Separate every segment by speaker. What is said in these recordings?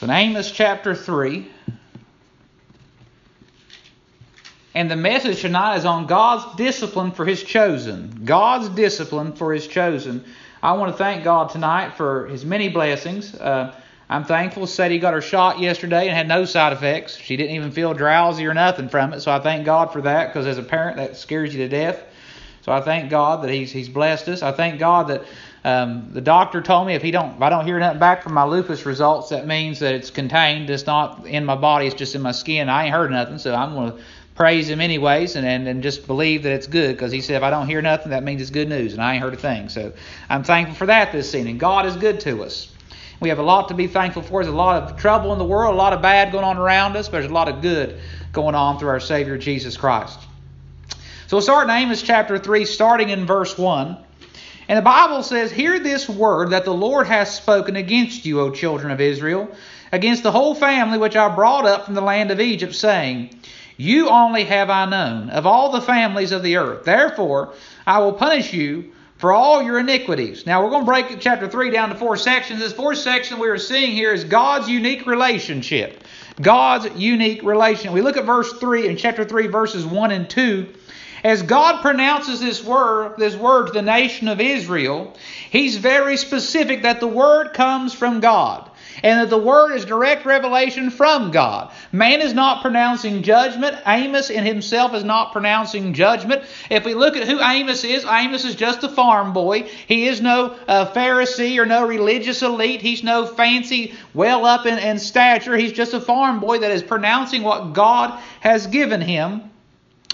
Speaker 1: So in Amos chapter 3, and the message tonight is on God's discipline for His chosen. God's discipline for His chosen. I want to thank God tonight for His many blessings. Uh, I'm thankful Sadie got her shot yesterday and had no side effects. She didn't even feel drowsy or nothing from it. So I thank God for that because as a parent, that scares you to death. So I thank God that He's He's blessed us. I thank God that um, the doctor told me if he don't if I don't hear nothing back from my lupus results, that means that it's contained. It's not in my body. It's just in my skin. I ain't heard nothing, so I'm gonna praise him anyways and, and, and just believe that it's good because he said if I don't hear nothing, that means it's good news, and I ain't heard a thing. So I'm thankful for that this evening. God is good to us. We have a lot to be thankful for. There's a lot of trouble in the world, a lot of bad going on around us, but there's a lot of good going on through our Savior Jesus Christ. So we'll start in Amos chapter 3, starting in verse 1. And the Bible says, Hear this word that the Lord has spoken against you, O children of Israel, against the whole family which I brought up from the land of Egypt, saying, You only have I known of all the families of the earth. Therefore, I will punish you for all your iniquities. Now, we're going to break chapter 3 down to four sections. This fourth section we are seeing here is God's unique relationship. God's unique relation. We look at verse 3 in chapter 3, verses 1 and 2. As God pronounces this word, this word to the nation of Israel, He's very specific that the word comes from God and that the word is direct revelation from God. Man is not pronouncing judgment. Amos in himself is not pronouncing judgment. If we look at who Amos is, Amos is just a farm boy. He is no uh, Pharisee or no religious elite. He's no fancy, well up in, in stature. He's just a farm boy that is pronouncing what God has given him.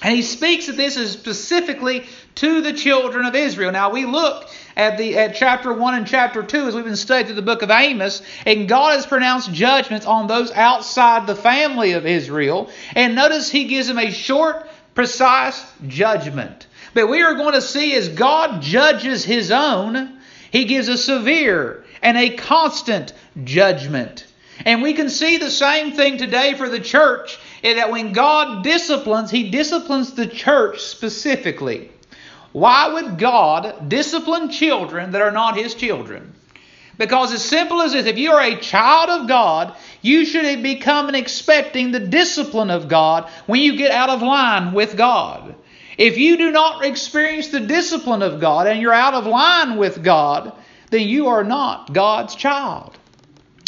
Speaker 1: And he speaks that this is specifically to the children of Israel. Now we look at the at chapter 1 and chapter 2 as we've been studying through the book of Amos, and God has pronounced judgments on those outside the family of Israel. And notice he gives them a short, precise judgment. But we are going to see as God judges his own, he gives a severe and a constant judgment. And we can see the same thing today for the church in that when God disciplines, He disciplines the church specifically. Why would God discipline children that are not His children? Because as simple as this, if you are a child of God, you should become expecting the discipline of God when you get out of line with God. If you do not experience the discipline of God and you're out of line with God, then you are not God's child.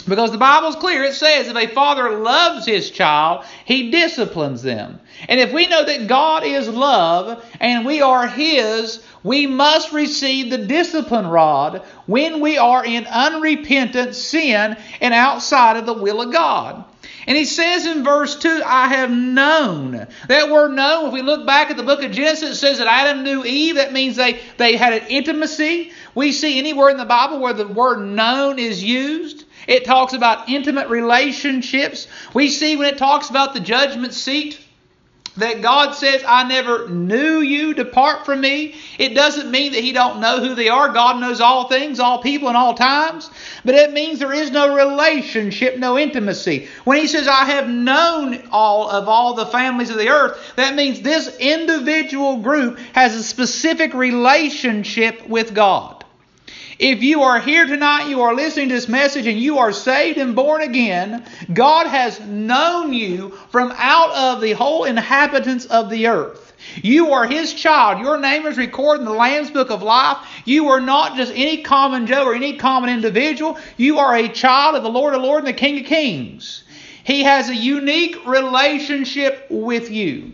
Speaker 1: Because the Bible's clear. It says if a father loves his child, he disciplines them. And if we know that God is love and we are his, we must receive the discipline rod when we are in unrepentant sin and outside of the will of God. And he says in verse 2, I have known. That word known, if we look back at the book of Genesis, it says that Adam knew Eve. That means they, they had an intimacy. We see anywhere in the Bible where the word known is used. It talks about intimate relationships. We see when it talks about the judgment seat that God says, I never knew you, depart from me. It doesn't mean that He don't know who they are. God knows all things, all people, and all times. But it means there is no relationship, no intimacy. When He says, I have known all of all the families of the earth, that means this individual group has a specific relationship with God. If you are here tonight, you are listening to this message, and you are saved and born again, God has known you from out of the whole inhabitants of the earth. You are His child. Your name is recorded in the Lamb's Book of Life. You are not just any common Joe or any common individual. You are a child of the Lord of Lords and the King of Kings. He has a unique relationship with you.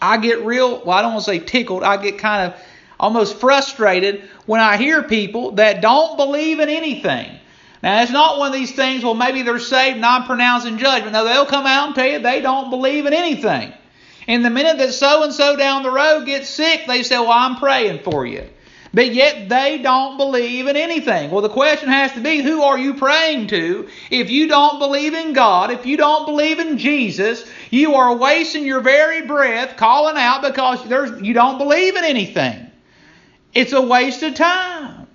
Speaker 1: I get real, well, I don't want to say tickled, I get kind of almost frustrated when I hear people that don't believe in anything. Now, it's not one of these things, well, maybe they're saved and I'm pronouncing judgment. No, they'll come out and tell you they don't believe in anything. And the minute that so and so down the road gets sick, they say, well, I'm praying for you. But yet they don't believe in anything. Well, the question has to be who are you praying to? If you don't believe in God, if you don't believe in Jesus, you are wasting your very breath calling out because you don't believe in anything. It's a waste of time.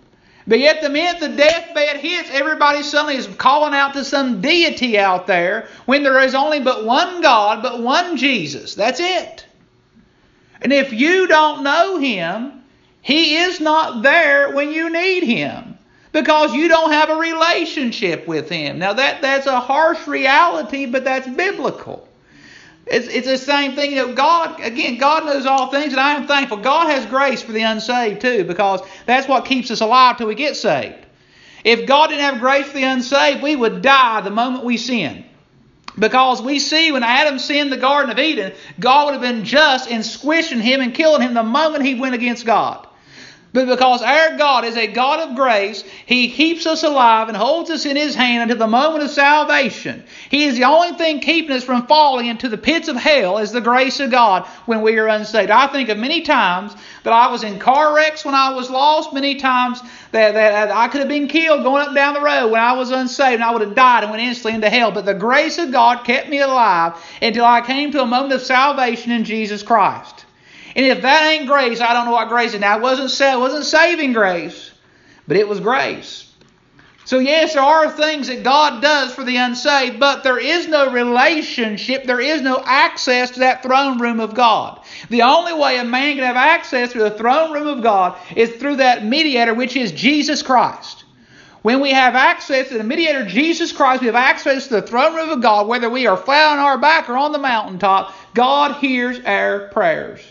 Speaker 1: But yet, the minute the deathbed hits, everybody suddenly is calling out to some deity out there when there is only but one God, but one Jesus. That's it. And if you don't know Him, He is not there when you need Him. because you don't have a relationship with Him. Now, that, that's a harsh reality, but that's biblical. It's, it's the same thing. You know, God, again, God knows all things, and I am thankful. God has grace for the unsaved, too, because that's what keeps us alive till we get saved. If God didn't have grace for the unsaved, we would die the moment we sin. Because we see when Adam sinned the Garden of Eden, God would have been just in squishing him and killing him the moment he went against God. But because our God is a God of grace, He keeps us alive and holds us in His hand until the moment of salvation. He is the only thing keeping us from falling into the pits of hell is the grace of God when we are unsaved. I think of many times that I was in car wrecks when I was lost, many times that, that I could have been killed going up and down the road when I was unsaved and I would have died and went instantly into hell. But the grace of God kept me alive until I came to a moment of salvation in Jesus Christ. And if that ain't grace, I don't know what grace is. Now, it wasn't, it wasn't saving grace, but it was grace. So, yes, there are things that God does for the unsaved, but there is no relationship, there is no access to that throne room of God. The only way a man can have access to the throne room of God is through that mediator, which is Jesus Christ. When we have access to the mediator, Jesus Christ, we have access to the throne room of God, whether we are flat on our back or on the mountaintop, God hears our prayers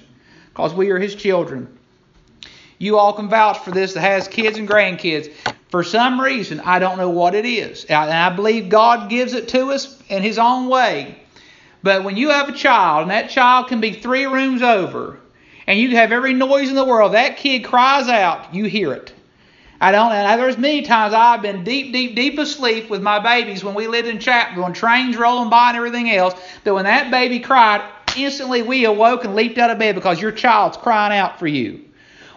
Speaker 1: because we are His children. You all can vouch for this that has kids and grandkids. For some reason, I don't know what it is. And I believe God gives it to us in His own way. But when you have a child, and that child can be three rooms over, and you have every noise in the world, that kid cries out, you hear it. I don't. And there's many times I've been deep, deep, deep asleep with my babies when we lived in Chapel, when trains rolling by and everything else. That when that baby cried, instantly we awoke and leaped out of bed because your child's crying out for you.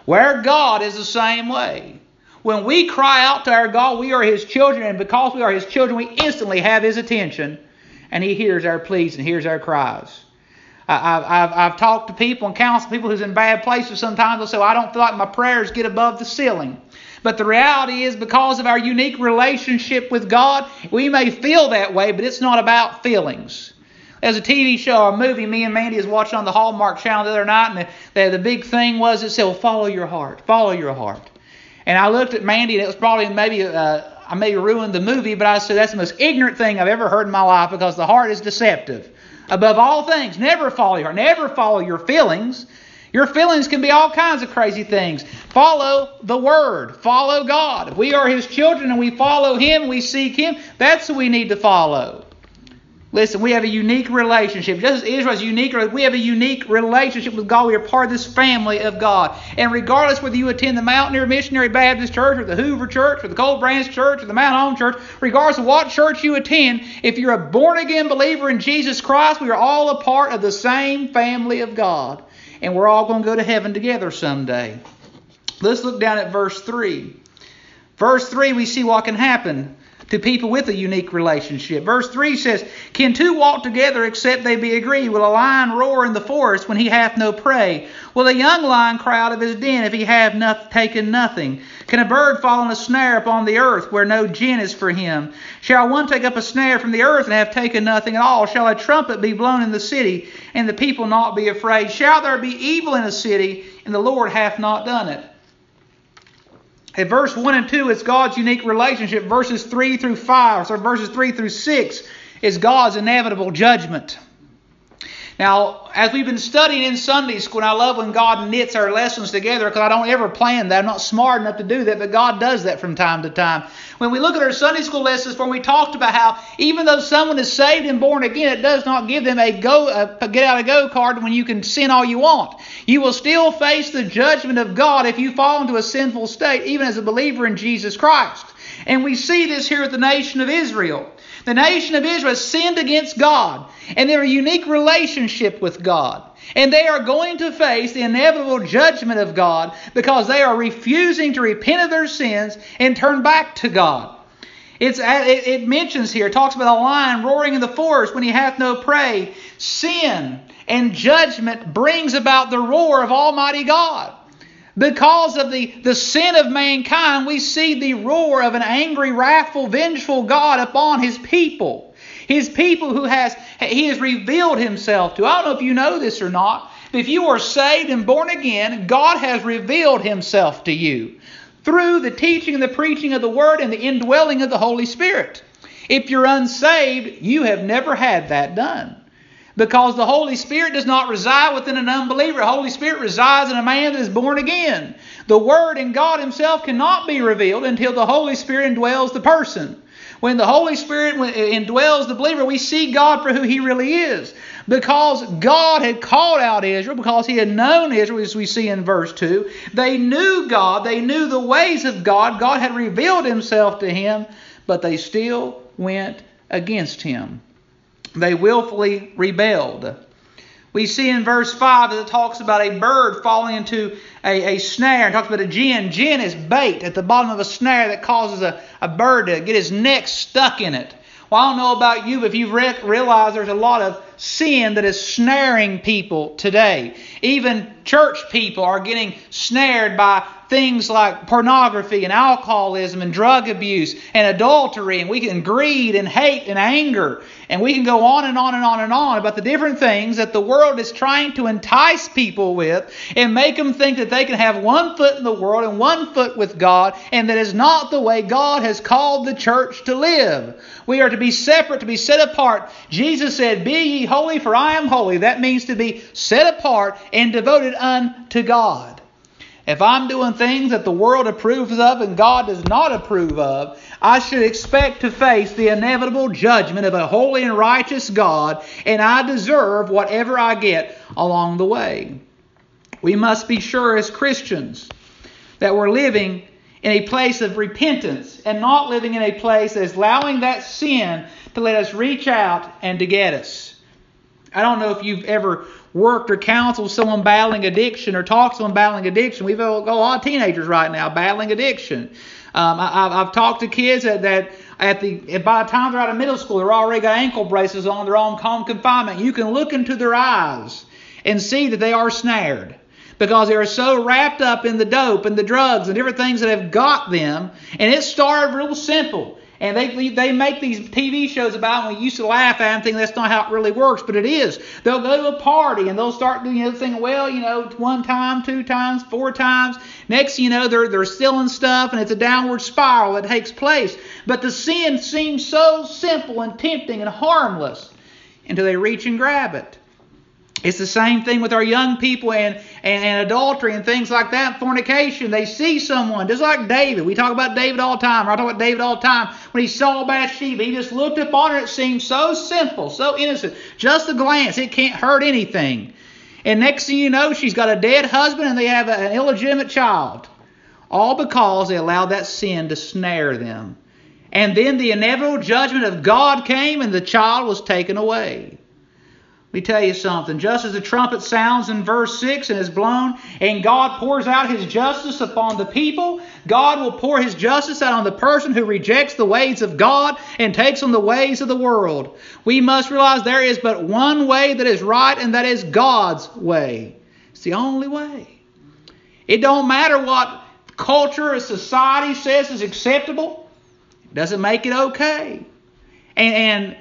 Speaker 1: Where God is the same way. When we cry out to our God, we are His children, and because we are His children, we instantly have His attention, and He hears our pleas and hears our cries. I've, I've, I've talked to people and counseled people who's in bad places sometimes. They'll say, well, I don't feel like my prayers get above the ceiling. But the reality is, because of our unique relationship with God, we may feel that way, but it's not about feelings. There's a TV show a movie me and Mandy was watching on the Hallmark Channel the other night, and the, the, the big thing was it said, well, follow your heart, follow your heart. And I looked at Mandy, and it was probably maybe uh, I may ruin the movie, but I said that's the most ignorant thing I've ever heard in my life because the heart is deceptive. Above all things, never follow your heart, never follow your feelings. Your feelings can be all kinds of crazy things. Follow the Word. Follow God. If we are His children and we follow Him, we seek Him, that's who we need to follow. Listen, we have a unique relationship. Just as Israel is unique, we have a unique relationship with God. We are part of this family of God. And regardless whether you attend the Mountaineer Missionary Baptist Church or the Hoover Church or the Cold Branch Church or the Mount Home Church, regardless of what church you attend, if you're a born again believer in Jesus Christ, we are all a part of the same family of God. And we're all going to go to heaven together someday. Let's look down at verse 3. Verse 3, we see what can happen to people with a unique relationship. Verse 3 says, Can two walk together except they be agreed? Will a lion roar in the forest when he hath no prey? Will a young lion cry out of his den if he have not taken nothing? Can a bird fall in a snare upon the earth where no gin is for him? Shall one take up a snare from the earth and have taken nothing at all? Shall a trumpet be blown in the city and the people not be afraid? Shall there be evil in a city and the Lord hath not done it? In verse 1 and 2, it's God's unique relationship. Verses 3 through 5, or verses 3 through 6, is God's inevitable judgment. Now, as we've been studying in Sunday school, and I love when God knits our lessons together because I don't ever plan that. I'm not smart enough to do that, but God does that from time to time. When we look at our Sunday school lessons, where we talked about how even though someone is saved and born again, it does not give them a go a get out of go card when you can sin all you want. You will still face the judgment of God if you fall into a sinful state, even as a believer in Jesus Christ. And we see this here with the nation of Israel. The nation of Israel sinned against God, and they're a unique relationship with God. And they are going to face the inevitable judgment of God because they are refusing to repent of their sins and turn back to God. It's, it mentions here, talks about a lion roaring in the forest when he hath no prey. Sin and judgment brings about the roar of Almighty God. Because of the, the sin of mankind, we see the roar of an angry, wrathful, vengeful God upon his people. His people who has he has revealed himself to. I don't know if you know this or not, but if you are saved and born again, God has revealed himself to you through the teaching and the preaching of the Word and the indwelling of the Holy Spirit. If you're unsaved, you have never had that done. Because the Holy Spirit does not reside within an unbeliever. The Holy Spirit resides in a man that is born again. The Word and God Himself cannot be revealed until the Holy Spirit indwells the person. When the Holy Spirit indwells the believer, we see God for who He really is. Because God had called out Israel, because He had known Israel, as we see in verse 2, they knew God, they knew the ways of God. God had revealed Himself to Him, but they still went against Him. They willfully rebelled. We see in verse 5 that it talks about a bird falling into a, a snare. It talks about a gin. Gin is bait at the bottom of a snare that causes a, a bird to get his neck stuck in it. Well, I don't know about you, but if you've re- realized there's a lot of sin that is snaring people today. Even church people are getting snared by things like pornography and alcoholism and drug abuse and adultery and we can greed and hate and anger and we can go on and on and on and on about the different things that the world is trying to entice people with and make them think that they can have one foot in the world and one foot with God and that is not the way God has called the church to live. We are to be separate, to be set apart. Jesus said, "Be ye holy for I am holy." That means to be set apart and devoted unto God. If I'm doing things that the world approves of and God does not approve of, I should expect to face the inevitable judgment of a holy and righteous God, and I deserve whatever I get along the way. We must be sure as Christians that we're living in a place of repentance and not living in a place that is allowing that sin to let us reach out and to get us. I don't know if you've ever worked or counseled someone battling addiction or talked to someone battling addiction. We've got a lot of teenagers right now battling addiction. Um, I, have talked to kids that, that at the by the time they're out of middle school, they're already got ankle braces on, they're on home confinement. You can look into their eyes and see that they are snared because they are so wrapped up in the dope and the drugs and different things that have got them. And it started real simple. And they they make these TV shows about and we used to laugh at and think that's not how it really works, but it is. They'll go to a party and they'll start doing know, thinking, well, you know, one time, two times, four times. Next, you know, they're they're stealing stuff, and it's a downward spiral that takes place. But the sin seems so simple and tempting and harmless until they reach and grab it. It's the same thing with our young people and, and, and, adultery and things like that, fornication. They see someone, just like David. We talk about David all the time. I talk about David all the time. When he saw Bathsheba, he just looked upon her. It seemed so simple, so innocent. Just a glance. It can't hurt anything. And next thing you know, she's got a dead husband and they have an illegitimate child. All because they allowed that sin to snare them. And then the inevitable judgment of God came and the child was taken away. Let me tell you something. Just as the trumpet sounds in verse 6 and is blown, and God pours out his justice upon the people, God will pour his justice out on the person who rejects the ways of God and takes on the ways of the world. We must realize there is but one way that is right, and that is God's way. It's the only way. It don't matter what culture or society says is acceptable. It doesn't make it okay. And, and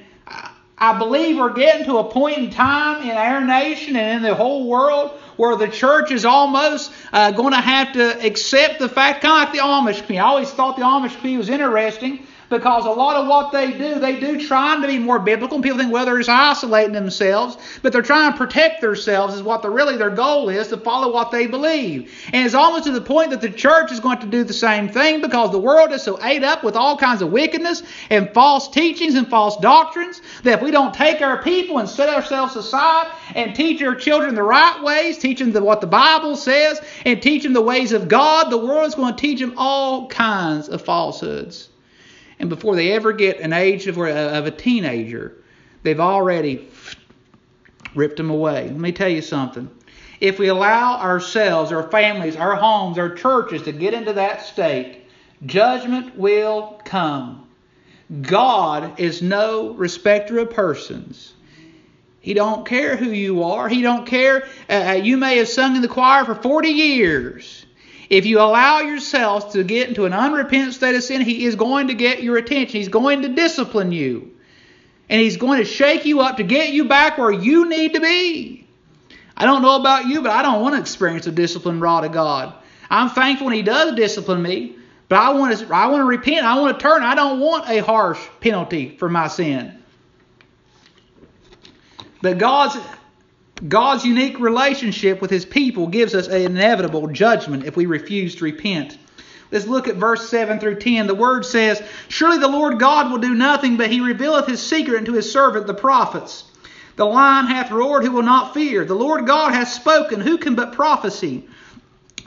Speaker 1: I believe we're getting to a point in time in our nation and in the whole world where the church is almost uh, going to have to accept the fact, kind of like the Amish community. I always thought the Amish community was interesting because a lot of what they do, they do trying to be more biblical. People think, well, they're just isolating themselves, but they're trying to protect themselves is what the, really their goal is to follow what they believe. And it's almost to the point that the church is going to do the same thing because the world is so ate up with all kinds of wickedness and false teachings and false doctrines that if we don't take our people and set ourselves aside and teach our children the right ways, teach them the, what the Bible says, and teach them the ways of God, the world is going to teach them all kinds of falsehoods. And before they ever get an age of, of a teenager, they've already ripped them away. Let me tell you something. If we allow ourselves, our families, our homes, our churches to get into that state, judgment will come. God is no respecter of persons. He don't care who you are. He don't care. Uh, uh you may have sung in the choir for 40 years. If you allow yourself to get into an unrepentant state of sin, He is going to get your attention. He's going to discipline you. And He's going to shake you up to get you back where you need to be. I don't know about you, but I don't want to experience a discipline rod of God. I'm thankful when He does discipline me But I want to I want to repent. I want to turn. I don't want a harsh penalty for my sin. But God's God's unique relationship with his people gives us an inevitable judgment if we refuse to repent. Let's look at verse 7 through 10. The word says, Surely the Lord God will do nothing, but he revealeth his secret unto his servant the prophets. The lion hath roared, who will not fear? The Lord God hath spoken, who can but prophesy?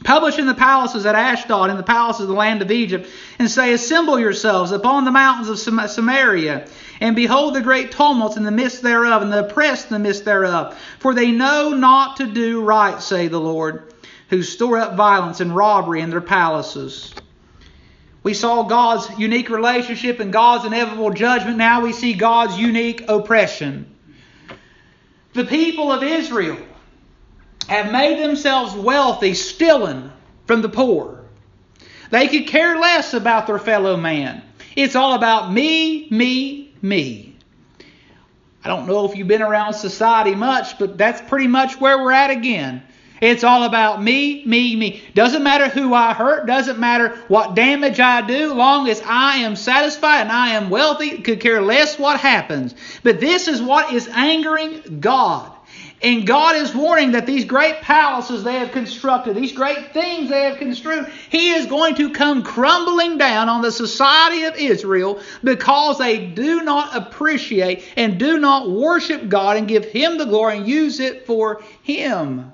Speaker 1: Publish in the palaces at Ashdod, in the palaces of the land of Egypt, and say, Assemble yourselves upon the mountains of Samaria, and behold the great tumults in the midst thereof, and the oppressed in the midst thereof. For they know not to do right, say the Lord, who store up violence and robbery in their palaces. We saw God's unique relationship and God's inevitable judgment. Now we see God's unique oppression. The people of Israel have made themselves wealthy, stealing from the poor. They could care less about their fellow man. It's all about me, me, me. I don't know if you've been around society much, but that's pretty much where we're at again. It's all about me, me, me. Doesn't matter who I hurt, doesn't matter what damage I do, long as I am satisfied and I am wealthy, could care less what happens. But this is what is angering God. And God is warning that these great palaces they have constructed, these great things they have construed, He is going to come crumbling down on the society of Israel because they do not appreciate and do not worship God and give Him the glory and use it for Him.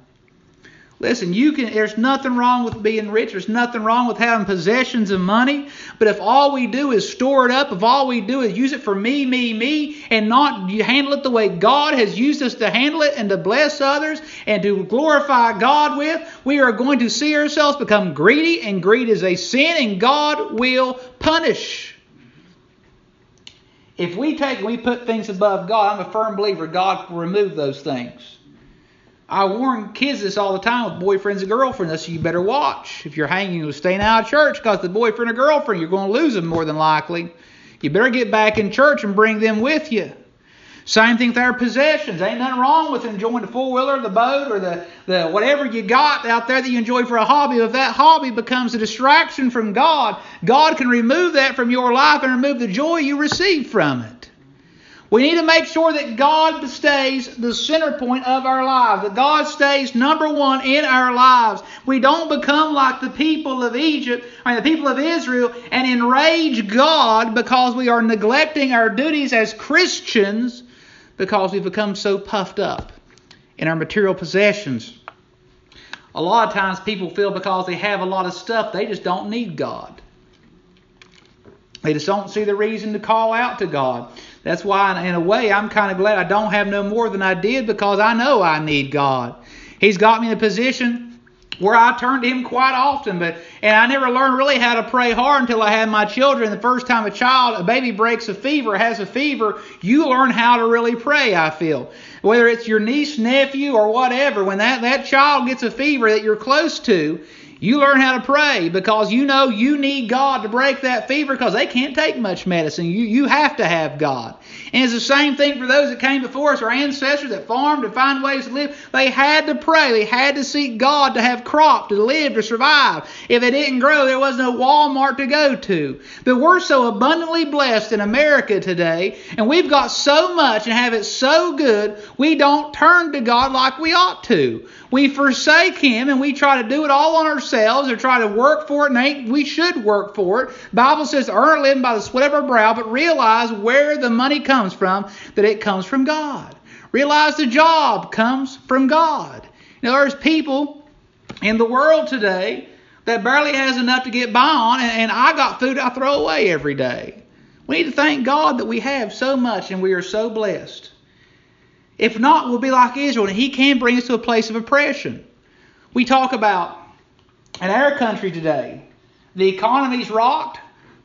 Speaker 1: Listen, you can there's nothing wrong with being rich. There's nothing wrong with having possessions and money. But if all we do is store it up, if all we do is use it for me, me, me, and not handle it the way God has used us to handle it and to bless others and to glorify God with, we are going to see ourselves become greedy, and greed is a sin, and God will punish. If we take we put things above God, I'm a firm believer God will remove those things. I warn kids this all the time with boyfriends and girlfriends. You better watch. If you're hanging with staying out of church because the boyfriend or girlfriend, you're going to lose them more than likely. You better get back in church and bring them with you. Same thing with our possessions. Ain't nothing wrong with enjoying the four wheeler, the boat, or the, the whatever you got out there that you enjoy for a hobby. If that hobby becomes a distraction from God, God can remove that from your life and remove the joy you receive from it. We need to make sure that God stays the center point of our lives, that God stays number one in our lives. We don't become like the people of Egypt, I mean, the people of Israel, and enrage God because we are neglecting our duties as Christians because we've become so puffed up in our material possessions. A lot of times people feel because they have a lot of stuff, they just don't need God. They just don't see the reason to call out to God. That's why, in a way, I'm kind of glad I don't have no more than I did because I know I need God. He's got me in a position where I turn to Him quite often, but and I never learned really how to pray hard until I had my children. The first time a child, a baby breaks a fever, has a fever, you learn how to really pray. I feel whether it's your niece, nephew, or whatever, when that that child gets a fever that you're close to, you learn how to pray because you know you need God to break that fever because they can't take much medicine. You, you have to have God. And it's the same thing for those that came before us, our ancestors that farmed to find ways to live. They had to pray. They had to seek God to have crop, to live, to survive. If it didn't grow, there was no Walmart to go to. But we're so abundantly blessed in America today, and we've got so much and have it so good, we don't turn to God like we ought to. We forsake Him and we try to do it all on ourselves or try to work for it, and we should work for it. Bible says, earn a living by the sweat of our brow, but realize where the money comes from, that it comes from God. Realize the job comes from God. Know, there's people in the world today that barely has enough to get by on, and I got food I throw away every day. We need to thank God that we have so much and we are so blessed. If not, we'll be like Israel, and He can bring us to a place of oppression. We talk about in our country today, the economy's rocked.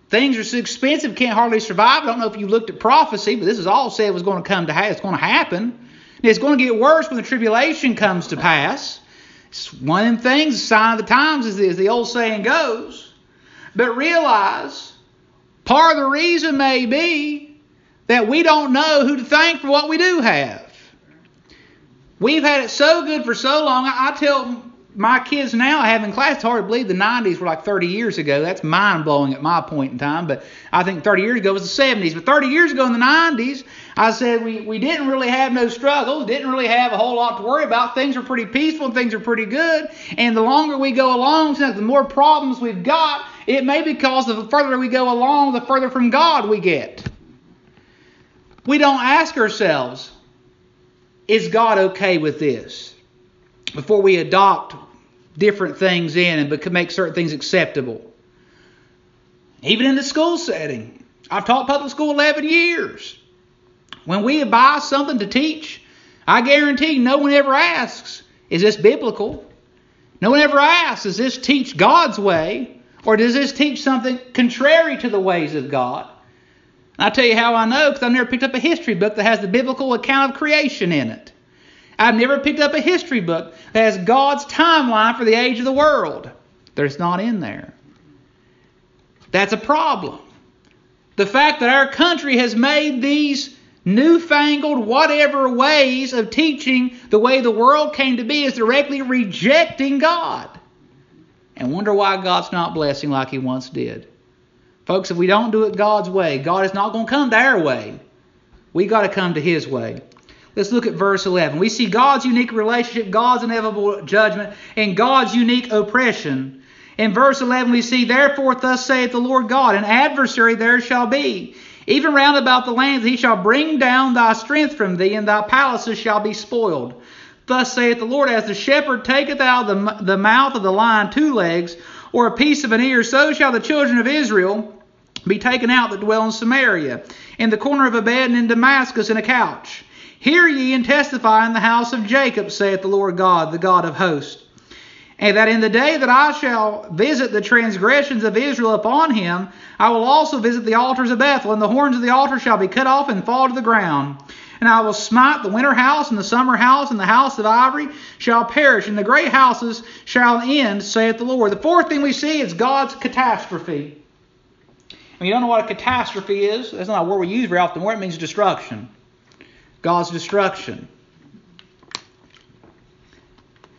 Speaker 1: Things are so expensive, can't hardly survive. I don't know if you looked at prophecy, but this is all said was going to come to ha- it's going to happen. And it's going to get worse when the tribulation comes to pass. It's one of the things, sign of the times, as the, as the old saying goes. But realize part of the reason may be that we don't know who to thank for what we do have. We've had it so good for so long. I tell my kids now having class. It's hard to believe the 90s were like 30 years ago. That's mind blowing at my point in time. But I think 30 years ago was the 70s. But 30 years ago in the 90s, I said we, we didn't really have no struggles, didn't really have a whole lot to worry about. Things are pretty peaceful, things are pretty good. And the longer we go along, the more problems we've got, it may be because the further we go along, the further from God we get. We don't ask ourselves, is God okay with this? Before we adopt different things in and make certain things acceptable. Even in the school setting. I've taught public school 11 years. When we buy something to teach, I guarantee no one ever asks, is this biblical? No one ever asks, does this teach God's way? Or does this teach something contrary to the ways of God? I'll tell you how I know, because I've never picked up a history book that has the biblical account of creation in it. I've never picked up a history book that has God's timeline for the age of the world. There's not in there. That's a problem. The fact that our country has made these newfangled whatever ways of teaching the way the world came to be is directly rejecting God. And wonder why God's not blessing like he once did. Folks, if we don't do it God's way, God is not going to come to our way. We got to come to his way. Let's look at verse 11. We see God's unique relationship, God's inevitable judgment, and God's unique oppression. In verse 11, we see, Therefore, thus saith the Lord God, an adversary there shall be. Even round about the lands he shall bring down thy strength from thee, and thy palaces shall be spoiled. Thus saith the Lord, As the shepherd taketh out of the, the mouth of the lion two legs, or a piece of an ear, so shall the children of Israel be taken out that dwell in Samaria, in the corner of a bed, and in Damascus in a couch. Hear ye and testify in the house of Jacob, saith the Lord God, the God of hosts. And that in the day that I shall visit the transgressions of Israel upon him, I will also visit the altars of Bethel, and the horns of the altar shall be cut off and fall to the ground. And I will smite the winter house and the summer house, and the house of ivory shall perish, and the great houses shall end, saith the Lord. The fourth thing we see is God's catastrophe. And you don't know what a catastrophe is, that's not a word we use very often. Word it means destruction. God's destruction.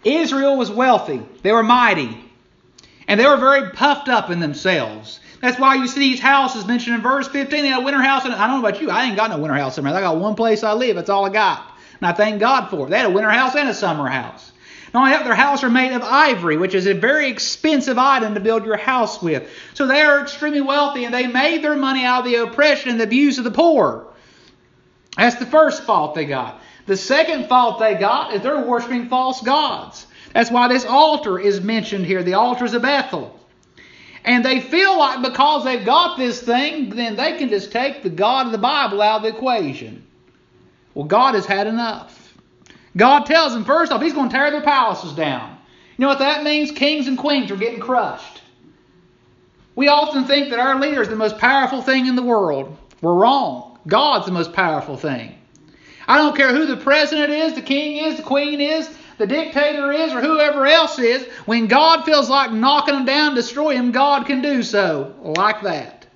Speaker 1: Israel was wealthy, they were mighty, and they were very puffed up in themselves. That's why you see these houses mentioned in verse 15. They had a winter house. And I don't know about you. I ain't got no winter house somewhere. I got one place I live. That's all I got. And I thank God for it. They had a winter house and a summer house. Not only that, their house are made of ivory, which is a very expensive item to build your house with. So they are extremely wealthy, and they made their money out of the oppression and the abuse of the poor. That's the first fault they got. The second fault they got is they're worshiping false gods. That's why this altar is mentioned here, the altars of Bethel. And they feel like because they've got this thing, then they can just take the God of the Bible out of the equation. Well, God has had enough. God tells them, first off, He's going to tear their palaces down. You know what that means? Kings and queens are getting crushed. We often think that our leader is the most powerful thing in the world. We're wrong. God's the most powerful thing. I don't care who the president is, the king is, the queen is, the dictator is, or whoever else is. When God feels like knocking them down, destroy them, God can do so like that.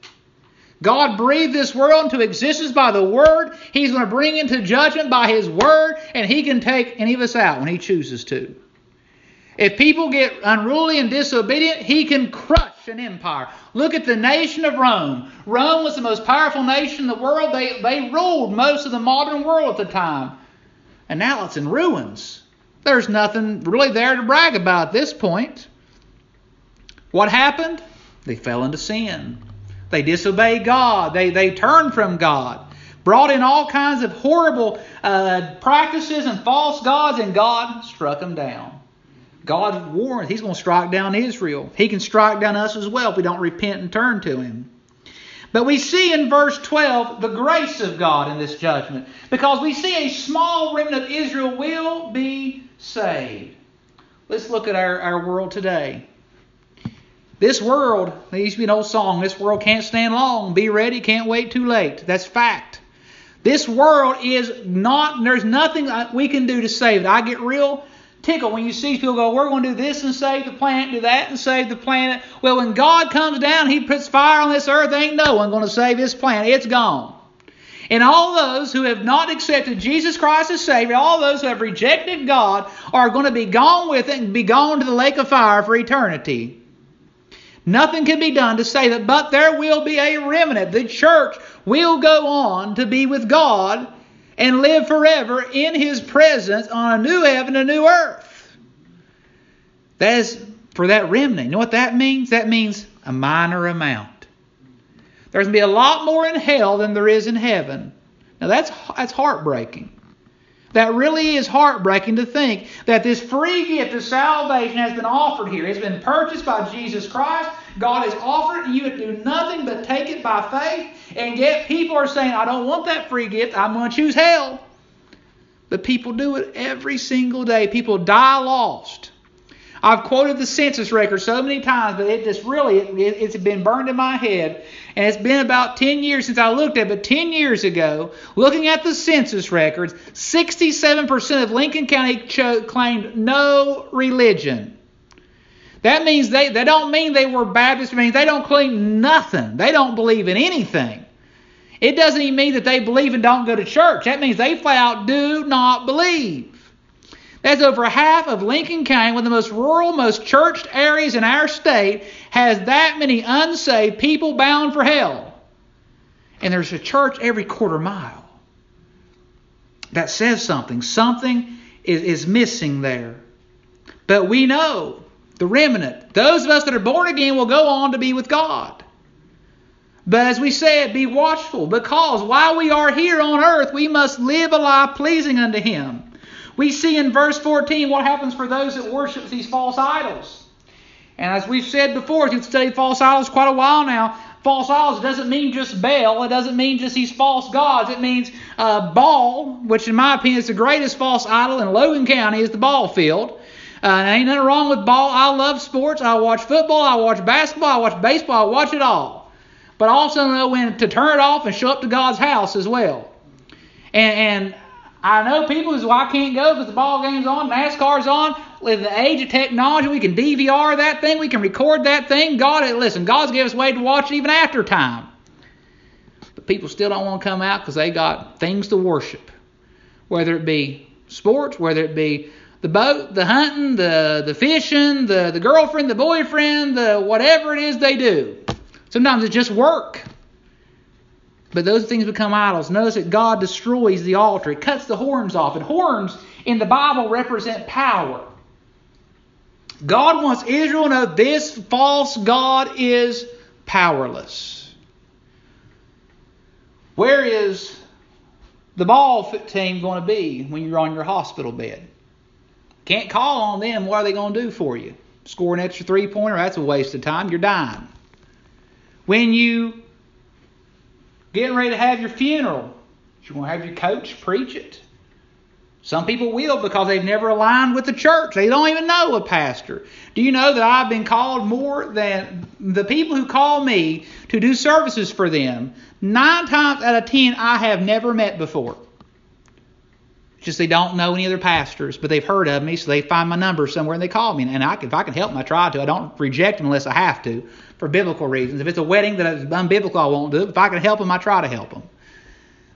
Speaker 1: God breathed this world into existence by the Word. He's going to bring into judgment by His Word, and He can take any of us out when He chooses to. If people get unruly and disobedient, He can crush an empire. Look at the nation of Rome. Rome was the most powerful nation in the world. They, they ruled most of the modern world at the time. And now it's in ruins. There's nothing really there to brag about at this point. What happened? They fell into sin. They disobeyed God. They, they turned from God. Brought in all kinds of horrible uh, practices and false gods, and God struck them down. God warned He's going to strike down Israel. He can strike down us as well if we don't repent and turn to Him. But we see in verse 12 the grace of God in this judgment because we see a small remnant of Israel will be saved. Let's look at our, our world today. This world, there used to be an old song, this world can't stand long. Be ready, can't wait too late. That's fact. This world is not, there's nothing uh, we can do to save it. I get real tickled when you see people go, we're going to do this and save the planet, do that and save the planet. Well, when God comes down, He puts fire on this earth, ain't no one going to save this planet. It's gone. And all those who have not accepted Jesus Christ as Savior, all those who have rejected God, are going to be gone with it and be gone to the lake of fire for eternity. Nothing can be done to say that, but there will be a remnant. The church will go on to be with God and live forever in His presence on a new heaven and a new earth. That is for that remnant. You know what that means? That means a minor amount. There's going to be a lot more in hell than there is in heaven. Now that's that's heartbreaking. That really is heartbreaking to think that this free gift of salvation has been offered here. It's been purchased by Jesus Christ. God has offered it, you would do nothing but take it by faith. And yet people are saying, I don't want that free gift. I'm going to choose hell. But people do it every single day. People die lost. I've quoted the census record so many times, but it just really it, it's been burned in my head. And it's been about 10 years since I looked at it, but 10 years ago, looking at the census records, 67% of Lincoln County cho- claimed no religion. That means they, they don't mean they were Baptist, it means they don't claim nothing. They don't believe in anything. It doesn't even mean that they believe and don't go to church. That means they flat out do not believe. That's over half of Lincoln County, one of the most rural, most churched areas in our state, has that many unsaved people bound for hell. And there's a church every quarter mile. That says something. Something is, is missing there. But we know the remnant, those of us that are born again, will go on to be with God. But as we said, be watchful, because while we are here on earth, we must live a life pleasing unto Him. We see in verse 14 what happens for those that worship these false idols. And as we've said before, you've studied false idols quite a while now. False idols doesn't mean just Baal. It doesn't mean just these false gods. It means uh, Baal, which in my opinion is the greatest false idol in Logan County, is the ball field. Uh, ain't nothing wrong with ball. I love sports. I watch football. I watch basketball. I watch baseball. I watch it all. But also know when to turn it off and show up to God's house as well. And, and I know people who say, well, I can't go because the ball game's on, NASCAR's on. With the age of technology, we can DVR that thing, we can record that thing. God, listen, God's given us a way to watch it even after time. But people still don't want to come out because they got things to worship. Whether it be sports, whether it be the boat, the hunting, the, the fishing, the, the girlfriend, the boyfriend, the whatever it is they do. Sometimes it's just work. But those things become idols. Notice that God destroys the altar. It cuts the horns off. And horns in the Bible represent power. God wants Israel to know this false God is powerless. Where is the ball team going to be when you're on your hospital bed? Can't call on them. What are they going to do for you? Score an extra three pointer? That's a waste of time. You're dying. When you getting ready to have your funeral. You want to have your coach preach it. Some people will because they've never aligned with the church. They don't even know a pastor. Do you know that I've been called more than the people who call me to do services for them? Nine times out of ten, I have never met before. Just they don't know any other pastors, but they've heard of me, so they find my number somewhere and they call me. And I, if I can help them, I try to. I don't reject them unless I have to for biblical reasons. If it's a wedding that is unbiblical, I won't do it. If I can help them, I try to help them.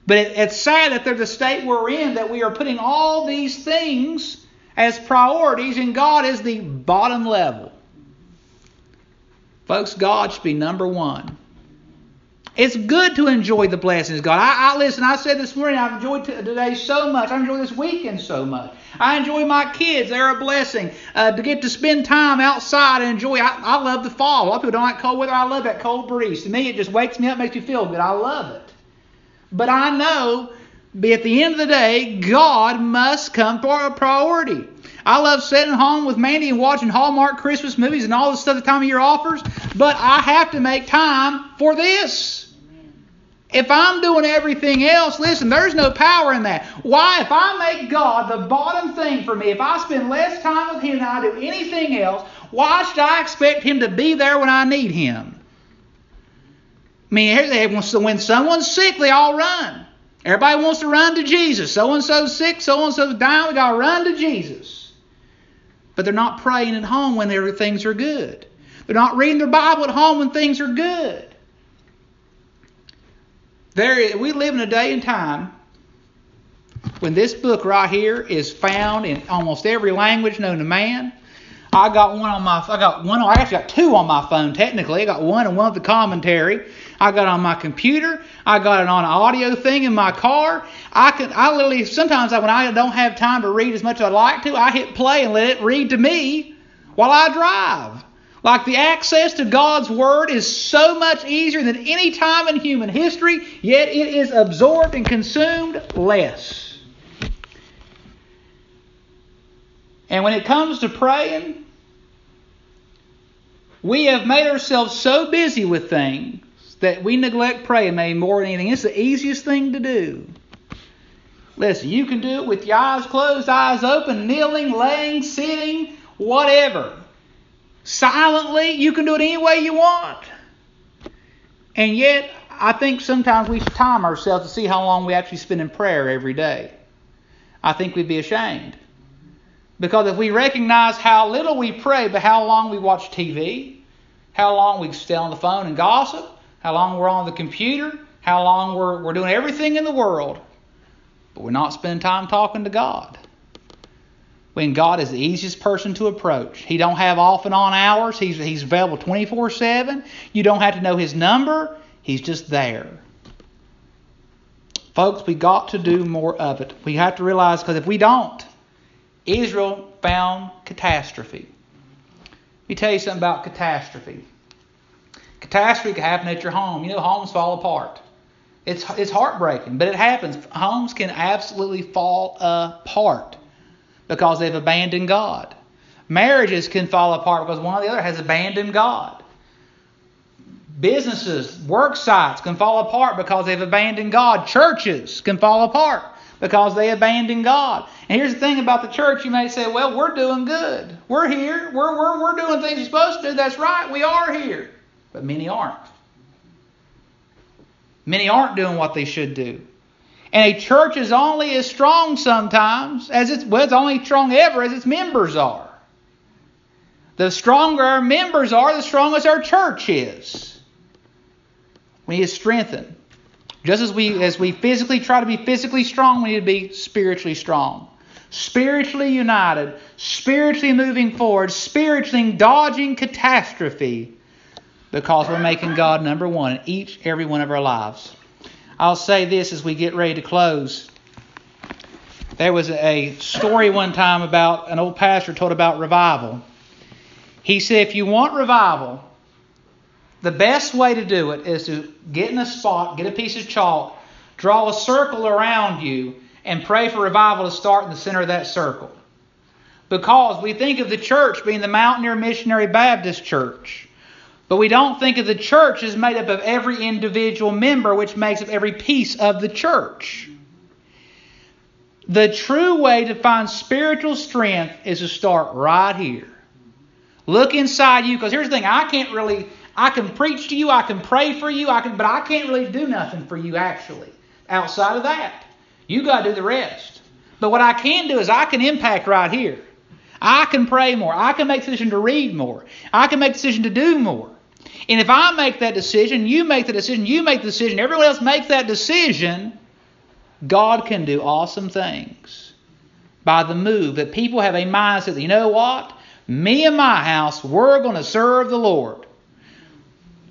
Speaker 1: But it, it's sad that there's the state we're in that we are putting all these things as priorities, and God is the bottom level. Folks, God should be number one. It's good to enjoy the blessings God. I, I listen. I said this morning I've enjoyed t- today so much. I enjoy this weekend so much. I enjoy my kids. They're a blessing. Uh, to get to spend time outside and enjoy. I, I love the fall. A lot of people don't like cold weather. I love that cold breeze. To me, it just wakes me up, makes me feel good. I love it. But I know, but at the end of the day, God must come for a priority. I love sitting home with Mandy and watching Hallmark Christmas movies and all the stuff the time of year offers, but I have to make time for this. If I'm doing everything else, listen, there's no power in that. Why? If I make God the bottom thing for me, if I spend less time with Him than I do anything else, why should I expect Him to be there when I need Him? I mean, when someone's sick, they all run. Everybody wants to run to Jesus. So and so's sick, so and so's dying, we got to run to Jesus. But they're not praying at home when things are good. They're not reading their Bible at home when things are good. There, we live in a day and time when this book right here is found in almost every language known to man. I got one on my, I got one, I actually got two on my phone technically. I got one and one of the commentary. I got on my computer. I got it on an audio thing in my car. I can, I literally, sometimes when I don't have time to read as much as I'd like to, I hit play and let it read to me while I drive. Like the access to God's Word is so much easier than any time in human history, yet it is absorbed and consumed less. And when it comes to praying, we have made ourselves so busy with things that we neglect praying maybe more than anything. It's the easiest thing to do. Listen, you can do it with your eyes closed, eyes open, kneeling, laying, sitting, whatever silently. You can do it any way you want. And yet, I think sometimes we should time ourselves to see how long we actually spend in prayer every day. I think we'd be ashamed. Because if we recognize how little we pray, but how long we watch TV, how long we stay on the phone and gossip, how long we're on the computer, how long we're, we're doing everything in the world, but we're not spending time talking to God when God is the easiest person to approach. He don't have off and on hours. He's, he's available 24-7. You don't have to know his number. He's just there. Folks, we got to do more of it. We have to realize because if we don't, Israel found catastrophe. Let me tell you something about catastrophe. Catastrophe can happen at your home. You know, homes fall apart. It's, it's heartbreaking, but it happens. Homes can absolutely fall apart because they've abandoned God. Marriages can fall apart because one or the other has abandoned God. Businesses, work sites can fall apart because they've abandoned God. Churches can fall apart because they abandon God. And here's the thing about the church you may say, well, we're doing good. We're here. We're, we're, we're doing things we're supposed to do. That's right. We are here. But many aren't. Many aren't doing what they should do. And a church is only as strong sometimes as its well, it's only strong ever as its members are. The stronger our members are, the strongest our church is. We need to strengthen. Just as we as we physically try to be physically strong, we need to be spiritually strong. Spiritually united, spiritually moving forward, spiritually dodging catastrophe because we're making God number one in each every one of our lives. I'll say this as we get ready to close. There was a story one time about an old pastor told about revival. He said, if you want revival, the best way to do it is to get in a spot, get a piece of chalk, draw a circle around you, and pray for revival to start in the center of that circle. Because we think of the church being the Mountaineer Missionary Baptist Church. But we don't think of the church as made up of every individual member, which makes up every piece of the church. The true way to find spiritual strength is to start right here. Look inside you, because here's the thing: I can't really, I can preach to you, I can pray for you, I can, but I can't really do nothing for you actually. Outside of that, you got to do the rest. But what I can do is I can impact right here. I can pray more. I can make the decision to read more. I can make the decision to do more. And if I make that decision, you make the decision, you make the decision, everyone else makes that decision, God can do awesome things by the move that people have a mindset that, you know what? Me and my house, we're going to serve the Lord.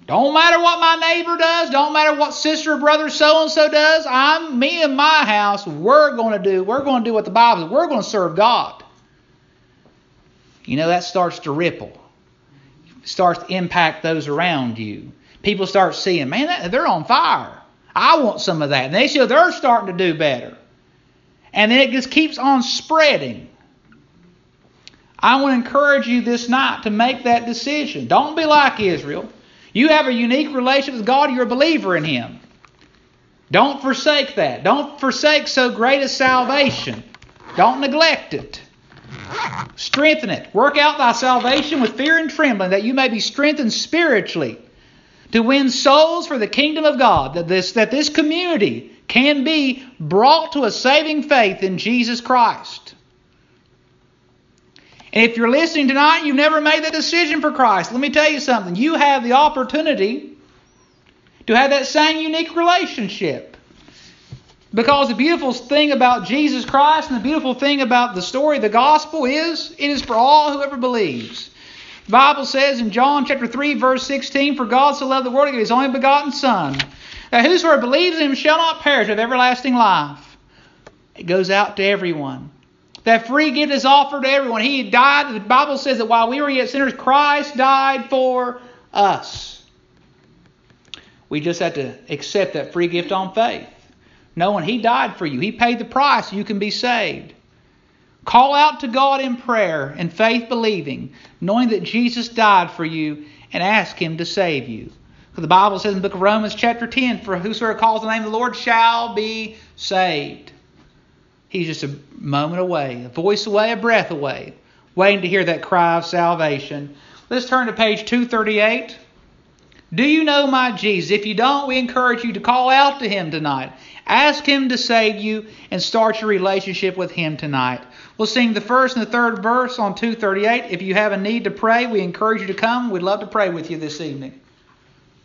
Speaker 1: Don't matter what my neighbor does, don't matter what sister or brother so and so does. I'm me and my house, we're going to do, we're going to do what the Bible says. We're going to serve God. You know, that starts to ripple starts to impact those around you. People start seeing, man, they're on fire. I want some of that. And they see oh, they're starting to do better. And then it just keeps on spreading. I want to encourage you this night to make that decision. Don't be like Israel. You have a unique relationship with God. You're a believer in Him. Don't forsake that. Don't forsake so great a salvation. Don't neglect it. Strengthen it. Work out thy salvation with fear and trembling, that you may be strengthened spiritually to win souls for the kingdom of God, that this, that this community can be brought to a saving faith in Jesus Christ. And if you're listening tonight, you've never made the decision for Christ, let me tell you something. You have the opportunity to have that same unique relationship. Because the beautiful thing about Jesus Christ and the beautiful thing about the story of the gospel is it is for all whoever believes. The Bible says in John chapter 3, verse 16, For God so loved the world, he gave his only begotten Son, that whosoever believes in him shall not perish with everlasting life. It goes out to everyone. That free gift is offered to everyone. He died. The Bible says that while we were yet sinners, Christ died for us. We just have to accept that free gift on faith, knowing He died for you. He paid the price you can be saved. Call out to God in prayer and faith believing, knowing that Jesus died for you, and ask Him to save you. For the Bible says in the book of Romans, chapter 10, For whosoever calls the name of the Lord shall be saved. He's just a moment away, a voice away, a breath away, waiting to hear that cry of salvation. Let's turn to page 238. Do you know my Jesus? If you don't, we encourage you to call out to him tonight. Ask him to save you and start your relationship with him tonight. We'll sing the first and the third verse on 238. If you have a need to pray, we encourage you to come. We'd love to pray with you this evening.